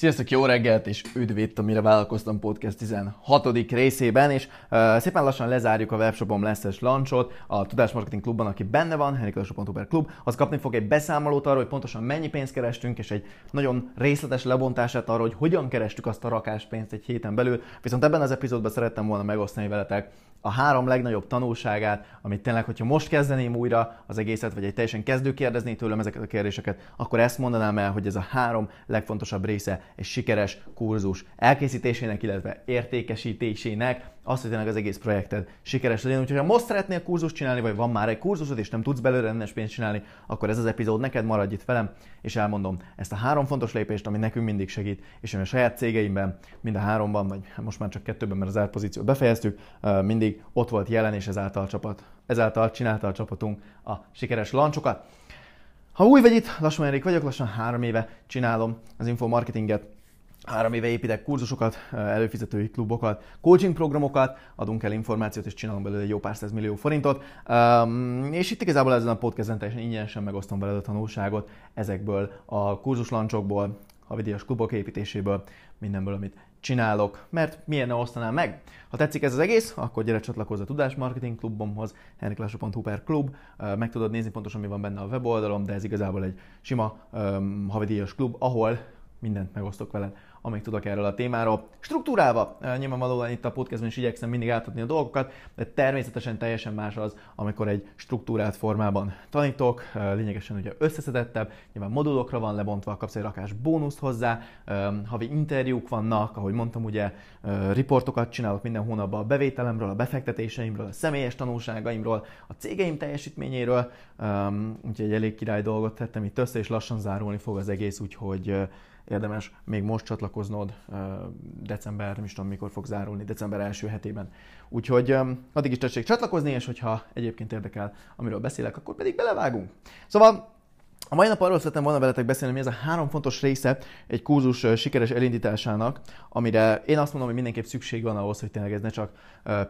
Sziasztok, jó reggelt, és üdv itt a Mire Vállalkoztam Podcast 16. részében, és uh, szépen lassan lezárjuk a webshopom lesz launchot a Tudásmarketing Klubban, aki benne van, henriklassó.hu per klub, az kapni fog egy beszámolót arról, hogy pontosan mennyi pénzt kerestünk, és egy nagyon részletes lebontását arról, hogy hogyan kerestük azt a rakáspénzt egy héten belül. Viszont ebben az epizódban szerettem volna megosztani veletek a három legnagyobb tanulságát, amit tényleg, hogyha most kezdeném újra az egészet, vagy egy teljesen kezdő kérdezné tőlem ezeket a kérdéseket, akkor ezt mondanám el, hogy ez a három legfontosabb része egy sikeres kurzus elkészítésének, illetve értékesítésének, azt, hogy tényleg az egész projekted sikeres legyen. Úgyhogy ha most szeretnél kurzust csinálni, vagy van már egy kurzusod, és nem tudsz belőle rendes pénzt csinálni, akkor ez az epizód neked maradj itt velem, és elmondom ezt a három fontos lépést, ami nekünk mindig segít, és ami a saját cégeimben, mind a háromban, vagy most már csak kettőben, mert az árpozíciót befejeztük, mindig ott volt jelen, és ezáltal, csapat, ezáltal csinálta a csapatunk a sikeres lancsokat. Ha új vagy itt, lassan Erik vagyok, lassan három éve csinálom az infomarketinget, Három éve építek kurzusokat, előfizetői klubokat, coaching programokat, adunk el információt és csinálunk belőle egy jó pár millió forintot. És itt igazából ezen a podcasten teljesen ingyenesen megosztom veled a tanulságot ezekből a kurzuslancokból, a videós klubok építéséből, mindenből, amit csinálok, mert milyen ne osztanám meg. Ha tetszik ez az egész, akkor gyere csatlakozz a Tudás Marketing Klubomhoz, henriklasso.hu per klub, meg tudod nézni pontosan, mi van benne a weboldalon, de ez igazából egy sima um, havidíjas klub, ahol mindent megosztok veled, amíg tudok erről a témáról. Struktúrálva, nyilvánvalóan itt a podcastban is igyekszem mindig átadni a dolgokat, de természetesen teljesen más az, amikor egy struktúrált formában tanítok, lényegesen ugye összeszedettebb, nyilván modulokra van lebontva, kapsz egy rakás bónuszt hozzá, havi interjúk vannak, ahogy mondtam, ugye riportokat csinálok minden hónapban a bevételemről, a befektetéseimről, a személyes tanulságaimról, a cégeim teljesítményéről, úgyhogy egy elég király dolgot tettem itt össze, és lassan zárulni fog az egész, úgyhogy érdemes még most csatlakoznod, december, nem is tudom mikor fog zárulni, december első hetében. Úgyhogy addig is tessék csatlakozni, és hogyha egyébként érdekel, amiről beszélek, akkor pedig belevágunk. Szóval a mai nap arról szeretném volna veletek beszélni, mi ez a három fontos része egy kurzus sikeres elindításának, amire én azt mondom, hogy mindenképp szükség van ahhoz, hogy tényleg ez ne csak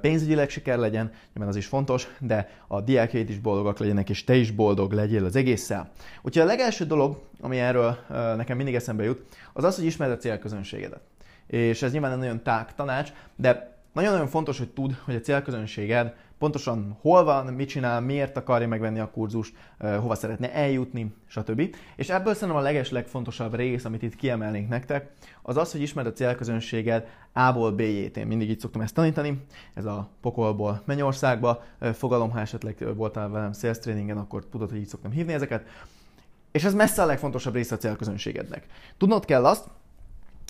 pénzügyileg siker legyen, nyilván az is fontos, de a diákjaid is boldogak legyenek, és te is boldog legyél az egésszel. Úgyhogy a legelső dolog, ami erről nekem mindig eszembe jut, az az, hogy ismerd a célközönségedet. És ez nyilván egy nagyon tág tanács, de nagyon-nagyon fontos, hogy tud, hogy a célközönséged pontosan hol van, mit csinál, miért akarja megvenni a kurzust, hova szeretne eljutni, stb. És ebből szerintem a leges legfontosabb rész, amit itt kiemelnénk nektek, az az, hogy ismerd a célközönséged A-ból B-jét. Én mindig így szoktam ezt tanítani, ez a pokolból Mennyországba fogalom, ha esetleg voltál velem sales trainingen, akkor tudod, hogy így szoktam hívni ezeket. És ez messze a legfontosabb része a célközönségednek. Tudnod kell azt,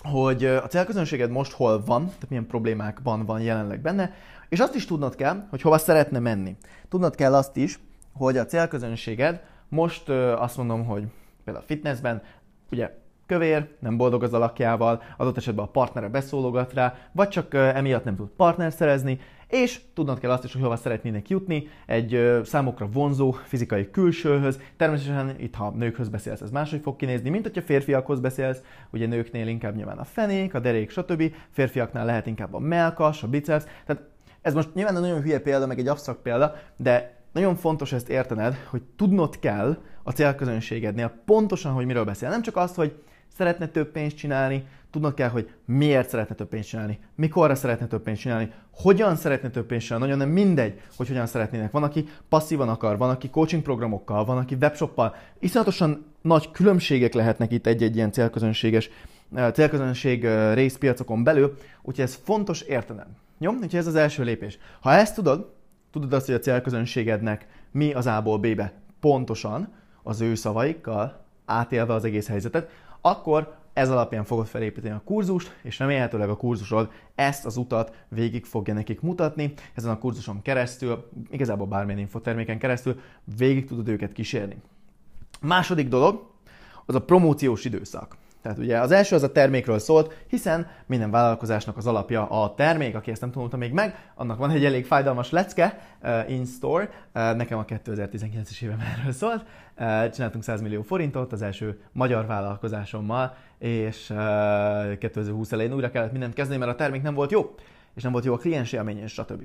hogy a célközönséged most hol van, tehát milyen problémákban van jelenleg benne, és azt is tudnod kell, hogy hova szeretne menni. Tudnod kell azt is, hogy a célközönséged most azt mondom, hogy például a fitnessben, ugye kövér, nem boldog az alakjával, adott esetben a partnere beszólogat rá, vagy csak emiatt nem tud partner szerezni, és tudnod kell azt is, hogy hova szeretnének jutni, egy számokra vonzó fizikai külsőhöz. Természetesen itt, ha nőkhöz beszélsz, ez máshogy fog kinézni, mint hogyha férfiakhoz beszélsz, ugye nőknél inkább nyilván a fenék, a derék, stb. Férfiaknál lehet inkább a melkas, a biceps, tehát ez most nyilván egy nagyon hülye példa, meg egy absztrakt példa, de nagyon fontos ezt értened, hogy tudnod kell a célközönségednél pontosan, hogy miről beszél. Nem csak azt, hogy szeretne több pénzt csinálni, tudnod kell, hogy miért szeretne több pénzt csinálni, mikorra szeretne több pénzt csinálni, hogyan szeretne több pénzt csinálni, nagyon nem mindegy, hogy hogyan szeretnének. Van, aki passzívan akar, van, aki coaching programokkal, van, aki webshoppal. Iszonyatosan nagy különbségek lehetnek itt egy-egy ilyen célközönséges célközönség részpiacokon belül, úgyhogy ez fontos értenem. Jó? Úgyhogy ez az első lépés. Ha ezt tudod, tudod azt, hogy a célközönségednek mi az A-ból B-be pontosan, az ő szavaikkal, átélve az egész helyzetet, akkor ez alapján fogod felépíteni a kurzust, és remélhetőleg a kurzusod ezt az utat végig fogja nekik mutatni. Ezen a kurzuson keresztül, igazából bármilyen infoterméken keresztül végig tudod őket kísérni. Második dolog, az a promóciós időszak. Tehát ugye az első az a termékről szólt, hiszen minden vállalkozásnak az alapja a termék, aki ezt nem tanulta még meg, annak van egy elég fájdalmas lecke uh, in store, uh, nekem a 2019-es évem erről szólt, uh, csináltunk 100 millió forintot az első magyar vállalkozásommal, és uh, 2020 elején újra kellett mindent kezdeni, mert a termék nem volt jó, és nem volt jó a kliens élmény, és stb.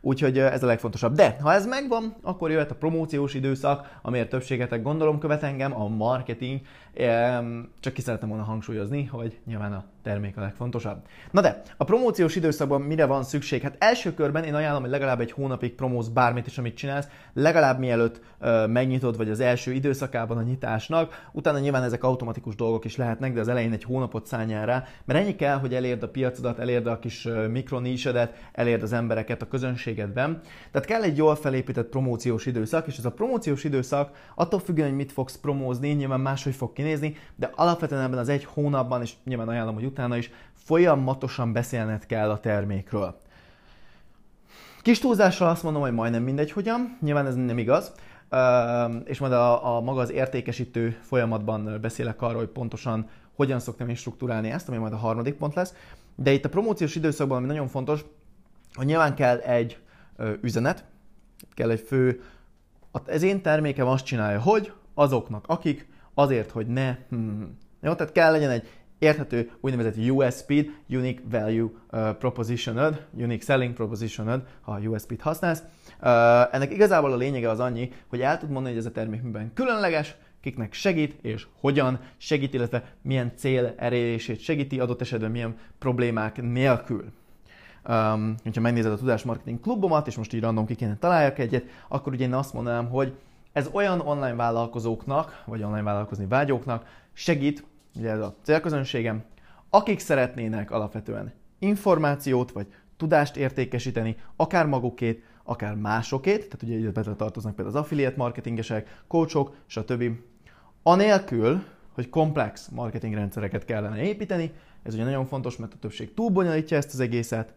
Úgyhogy ez a legfontosabb. De ha ez megvan, akkor jöhet a promóciós időszak, amiért többségetek gondolom követ engem, a marketing. Csak ki szeretem volna hangsúlyozni, hogy nyilván a termék a legfontosabb. Na de, a promóciós időszakban mire van szükség? Hát első körben én ajánlom, hogy legalább egy hónapig promóz bármit is, amit csinálsz, legalább mielőtt ö, megnyitod, vagy az első időszakában a nyitásnak. Utána nyilván ezek automatikus dolgok is lehetnek, de az elején egy hónapot szálljál rá, mert ennyi kell, hogy elérd a piacodat, elérd a kis mikronísedet, elérd az embereket a közönségedben. Tehát kell egy jól felépített promóciós időszak, és ez a promóciós időszak attól függően, hogy mit fogsz promózni, nyilván máshogy fog kinézni, de alapvetően ebben az egy hónapban, és nyilván ajánlom, hogy utána is folyamatosan beszélned kell a termékről. Kis túlzással azt mondom, hogy majdnem mindegy hogyan, nyilván ez nem igaz, és majd a, a maga az értékesítő folyamatban beszélek arról, hogy pontosan hogyan szoktam én struktúrálni ezt, ami majd a harmadik pont lesz. De itt a promóciós időszakban, ami nagyon fontos, hogy nyilván kell egy üzenet, kell egy fő, ez én termékem azt csinálja, hogy azoknak, akik azért, hogy ne, hmm, jó, tehát kell legyen egy érthető úgynevezett USP, Unique Value uh, Propositioned, Unique Selling Propositioned, ha USP-t használsz. Uh, ennek igazából a lényege az annyi, hogy el tud mondani, hogy ez a termék miben különleges, kiknek segít, és hogyan segít, illetve milyen cél elérését segíti, adott esetben milyen problémák nélkül. Um, hogyha megnézed a Tudás Marketing klubomat, és most így random ki kéne találjak egyet, akkor ugye én azt mondanám, hogy ez olyan online vállalkozóknak, vagy online vállalkozni vágyóknak segít, ugye ez a célközönségem, akik szeretnének alapvetően információt vagy tudást értékesíteni, akár magukét, akár másokét, tehát ugye ide bele tartoznak például az affiliate marketingesek, coachok, stb. Anélkül, hogy komplex marketing rendszereket kellene építeni, ez ugye nagyon fontos, mert a többség túlbonyolítja ezt az egészet.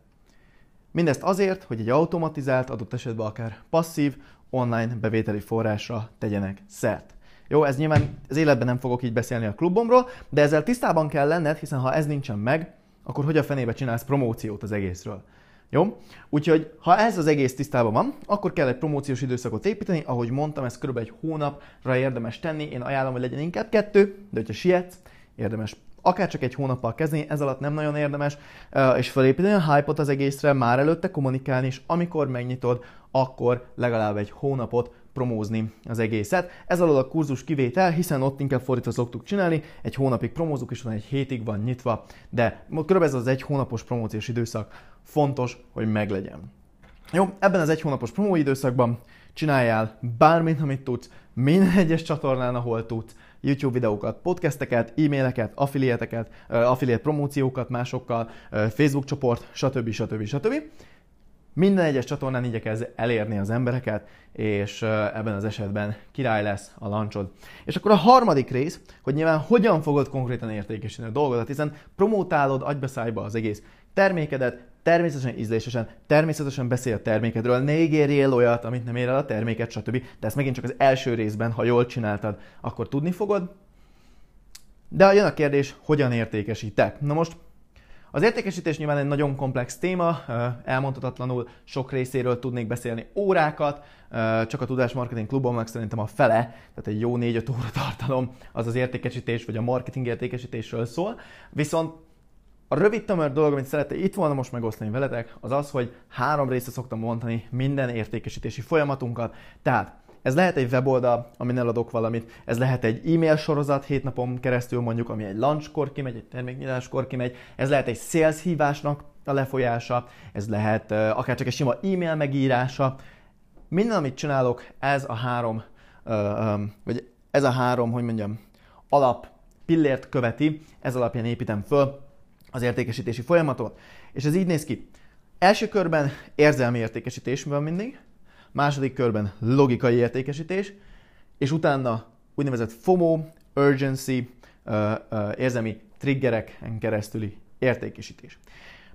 Mindezt azért, hogy egy automatizált, adott esetben akár passzív, online bevételi forrásra tegyenek szert. Jó, ez nyilván az életben nem fogok így beszélni a klubomról, de ezzel tisztában kell lenned, hiszen ha ez nincsen meg, akkor hogy a fenébe csinálsz promóciót az egészről. Jó? Úgyhogy, ha ez az egész tisztában van, akkor kell egy promóciós időszakot építeni. Ahogy mondtam, ez kb. egy hónapra érdemes tenni. Én ajánlom, hogy legyen inkább kettő, de hogyha sietsz, érdemes akár csak egy hónappal kezdeni, ez alatt nem nagyon érdemes, és felépíteni a hype-ot az egészre, már előtte kommunikálni, és amikor megnyitod, akkor legalább egy hónapot promózni az egészet. Ez alól a kurzus kivétel, hiszen ott inkább fordítva szoktuk csinálni, egy hónapig promózunk, és van egy hétig van nyitva, de körülbelül ez az egy hónapos promóciós időszak fontos, hogy meglegyen. Jó, ebben az egy hónapos promó időszakban csináljál bármit, amit tudsz, minden egyes csatornán, ahol tudsz, YouTube videókat, podcasteket, e-maileket, affiliateket, affiliate promóciókat másokkal, Facebook csoport, stb. stb. stb. Minden egyes csatornán igyekezz elérni az embereket, és ebben az esetben király lesz a lancsod. És akkor a harmadik rész, hogy nyilván hogyan fogod konkrétan értékesíteni a dolgodat, hiszen promótálod agybeszájba az egész termékedet, természetesen ízlésesen, természetesen beszél a termékedről, ne ígérjél olyat, amit nem ér el a terméket, stb. De ezt megint csak az első részben, ha jól csináltad, akkor tudni fogod. De jön a kérdés, hogyan értékesítek? Na most az értékesítés nyilván egy nagyon komplex téma, elmondhatatlanul sok részéről tudnék beszélni órákat, csak a Tudás Marketing Klubomnak szerintem a fele, tehát egy jó 4-5 óra tartalom az az értékesítés, vagy a marketing értékesítésről szól. Viszont a rövid tömör dolog, amit szeretnék itt volna most megosztani veletek, az az, hogy három részre szoktam mondani minden értékesítési folyamatunkat. Tehát ez lehet egy weboldal, amin eladok valamit, ez lehet egy e-mail sorozat hét napon keresztül mondjuk, ami egy launchkor kimegy, egy terméknyitáskor kimegy, ez lehet egy sales hívásnak a lefolyása, ez lehet uh, akár csak egy sima e-mail megírása. Minden, amit csinálok, ez a három, uh, um, vagy ez a három, hogy mondjam, alap pillért követi, ez alapján építem föl az értékesítési folyamatot. És ez így néz ki. Első körben érzelmi értékesítés van mindig, második körben logikai értékesítés, és utána úgynevezett FOMO, urgency, uh, uh, érzelmi triggereken keresztüli értékesítés.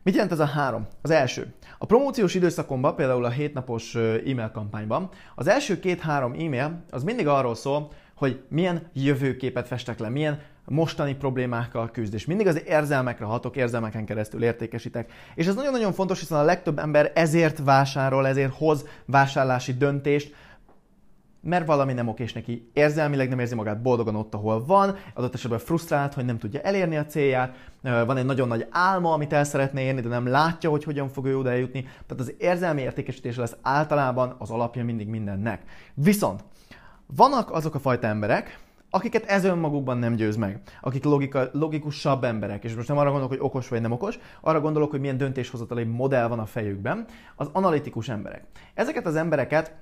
Mit jelent ez a három? Az első. A promóciós időszakomban, például a hétnapos e-mail kampányban, az első két-három e-mail az mindig arról szól, hogy milyen jövőképet festek le, milyen mostani problémákkal küzd, és mindig az érzelmekre hatok, érzelmeken keresztül értékesítek. És ez nagyon-nagyon fontos, hiszen a legtöbb ember ezért vásárol, ezért hoz vásárlási döntést, mert valami nem oké, és neki érzelmileg nem érzi magát boldogan ott, ahol van, adott esetben frusztrált, hogy nem tudja elérni a célját, van egy nagyon nagy álma, amit el szeretne érni, de nem látja, hogy hogyan fog ő oda eljutni. Tehát az érzelmi értékesítés lesz általában az alapja mindig mindennek. Viszont vannak azok a fajta emberek, akiket ez önmagukban nem győz meg, akik logika, logikusabb emberek, és most nem arra gondolok, hogy okos vagy nem okos, arra gondolok, hogy milyen döntéshozatali modell van a fejükben, az analitikus emberek. Ezeket az embereket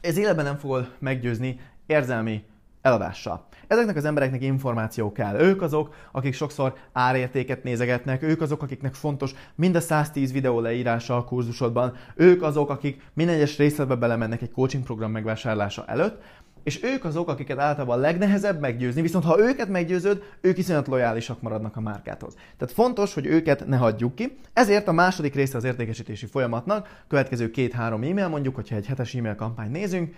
ez életben nem fogod meggyőzni érzelmi eladással. Ezeknek az embereknek információ kell. Ők azok, akik sokszor árértéket nézegetnek, ők azok, akiknek fontos mind a 110 videó leírása a kurzusodban, ők azok, akik minden egyes részletbe belemennek egy coaching program megvásárlása előtt, és ők azok, akiket általában legnehezebb meggyőzni, viszont ha őket meggyőződ, ők iszonyat lojálisak maradnak a márkáthoz. Tehát fontos, hogy őket ne hagyjuk ki. Ezért a második része az értékesítési folyamatnak, következő két-három e-mail, mondjuk, hogyha egy hetes e-mail kampány nézünk,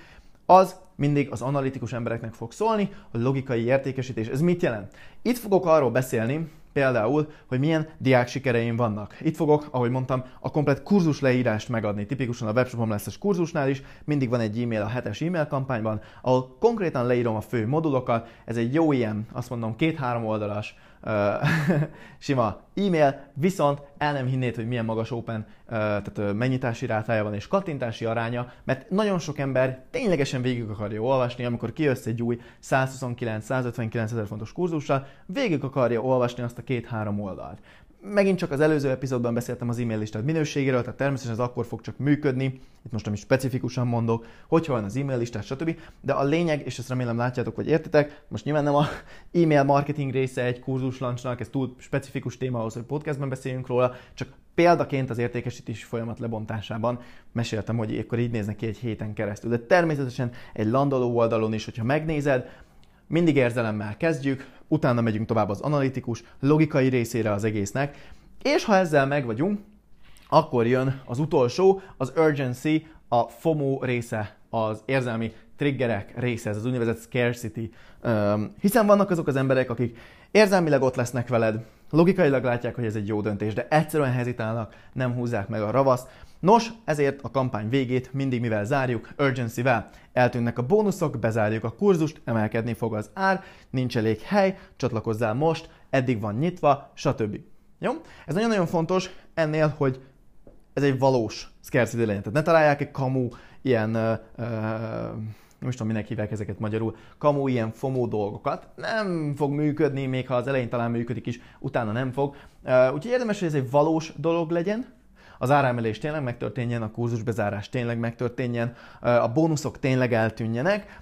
az mindig az analitikus embereknek fog szólni, a logikai értékesítés. Ez mit jelent? Itt fogok arról beszélni, például, hogy milyen diák sikereim vannak. Itt fogok, ahogy mondtam, a komplet kurzus leírást megadni. Tipikusan a webshopom lesz kurzusnál is, mindig van egy e-mail a hetes e-mail kampányban, ahol konkrétan leírom a fő modulokat. Ez egy jó ilyen, azt mondom, két-három oldalas sima e-mail, viszont el nem hinnéd, hogy milyen magas open, tehát mennyitási rátája van és kattintási aránya, mert nagyon sok ember ténylegesen végig akarja olvasni, amikor kijössz egy új 129-159 ezer fontos kurzussal, végig akarja olvasni azt a két-három oldalt megint csak az előző epizódban beszéltem az e-mail listát minőségéről, tehát természetesen ez akkor fog csak működni, itt most is specifikusan mondok, hogyha van az e-mail listát, stb. De a lényeg, és ezt remélem látjátok, vagy értitek, most nyilván nem a e-mail marketing része egy kurzus launchnak, ez túl specifikus téma ahhoz, hogy podcastben beszéljünk róla, csak példaként az értékesítési folyamat lebontásában meséltem, hogy akkor így néznek ki egy héten keresztül. De természetesen egy landoló oldalon is, hogyha megnézed, mindig érzelemmel kezdjük, utána megyünk tovább az analitikus, logikai részére az egésznek, és ha ezzel meg vagyunk, akkor jön az utolsó, az urgency, a FOMO része, az érzelmi triggerek része, ez az úgynevezett scarcity. Um, hiszen vannak azok az emberek, akik érzelmileg ott lesznek veled, logikailag látják, hogy ez egy jó döntés, de egyszerűen hezitálnak, nem húzzák meg a ravaszt, Nos, ezért a kampány végét mindig mivel zárjuk? Urgency-vel. Eltűnnek a bónuszok, bezárjuk a kurzust, emelkedni fog az ár, nincs elég hely, csatlakozzál most, eddig van nyitva, stb. Jó? Ez nagyon-nagyon fontos ennél, hogy ez egy valós scarcity legyen. Tehát ne találják egy kamu ilyen, uh, uh, is tudom, minek hívják ezeket magyarul, kamu ilyen FOMO dolgokat. Nem fog működni, még ha az elején talán működik is, utána nem fog. Úgyhogy érdemes, hogy ez egy valós dolog legyen, az áremelés tényleg megtörténjen, a kurzusbezárás tényleg megtörténjen, a bónuszok tényleg eltűnjenek,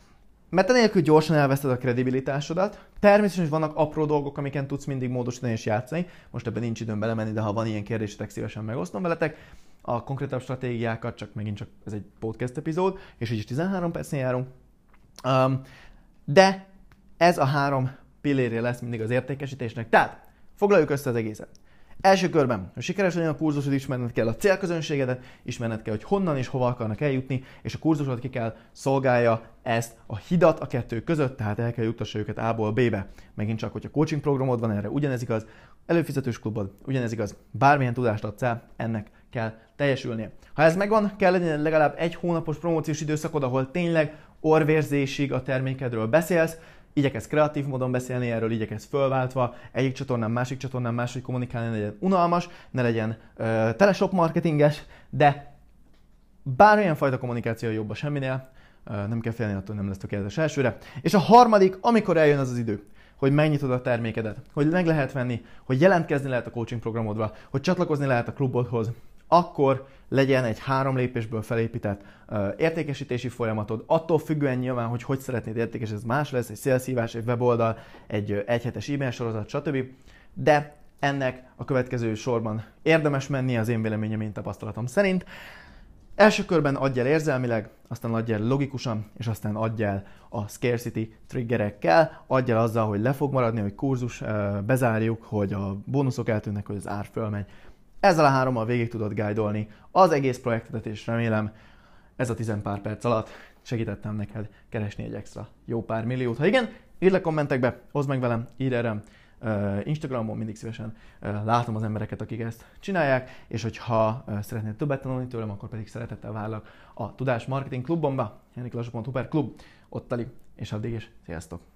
mert enélkül gyorsan elveszted a kredibilitásodat. Természetesen vannak apró dolgok, amiken tudsz mindig módosítani és játszani. Most ebben nincs időm belemenni, de ha van ilyen kérdésetek, szívesen megosztom veletek. A konkrétabb stratégiákat, csak megint csak ez egy podcast epizód, és így is 13 percnél járunk. Um, de ez a három pillérje lesz mindig az értékesítésnek. Tehát foglaljuk össze az egészet. Első körben, hogy sikeres legyen a kurzusod, ismerned kell a célközönségedet, ismerned kell, hogy honnan és hova akarnak eljutni, és a kurzusod ki kell szolgálja ezt a hidat a kettő között, tehát el kell juttassa őket A-ból B-be. Megint csak, hogyha coaching programod van, erre ugyanez igaz, előfizetős klubod, ugyanez igaz, bármilyen tudást adsz el, ennek kell teljesülnie. Ha ez megvan, kell legyen legalább egy hónapos promóciós időszakod, ahol tényleg orvérzésig a termékedről beszélsz, igyekezz kreatív módon beszélni erről, igyekezz fölváltva, egyik csatornán, másik csatornán máshogy kommunikálni, ne legyen unalmas, ne legyen ö, teleshop marketinges, de bármilyen fajta kommunikáció jobb a semminél, ö, nem kell félni attól, nem lesz tökéletes elsőre. És a harmadik, amikor eljön az az idő, hogy megnyitod a termékedet, hogy meg lehet venni, hogy jelentkezni lehet a coaching programodra, hogy csatlakozni lehet a klubodhoz, akkor legyen egy három lépésből felépített értékesítési folyamatod, attól függően nyilván, hogy hogy szeretnéd értékesíteni, ez más lesz, egy szélszívás, egy weboldal, egy uh, egyhetes e-mail sorozat, stb. De ennek a következő sorban érdemes menni az én véleményem, én tapasztalatom szerint. Első körben adj el érzelmileg, aztán adj el logikusan, és aztán adj el a scarcity triggerekkel, adj el azzal, hogy le fog maradni, hogy kurzus bezárjuk, hogy a bónuszok eltűnnek, hogy az ár fölmegy, ezzel a hárommal végig tudod guidolni az egész projektedet, és remélem ez a tizen pár perc alatt segítettem neked keresni egy extra jó pár milliót. Ha igen, írd le kommentekbe, hozd meg velem, írj erre, Instagramon mindig szívesen látom az embereket, akik ezt csinálják, és hogyha szeretnél többet tanulni tőlem, akkor pedig szeretettel várlak a Tudás Marketing Klubomba, janiklasu.hu per klub, ott tali, és addig is sziasztok!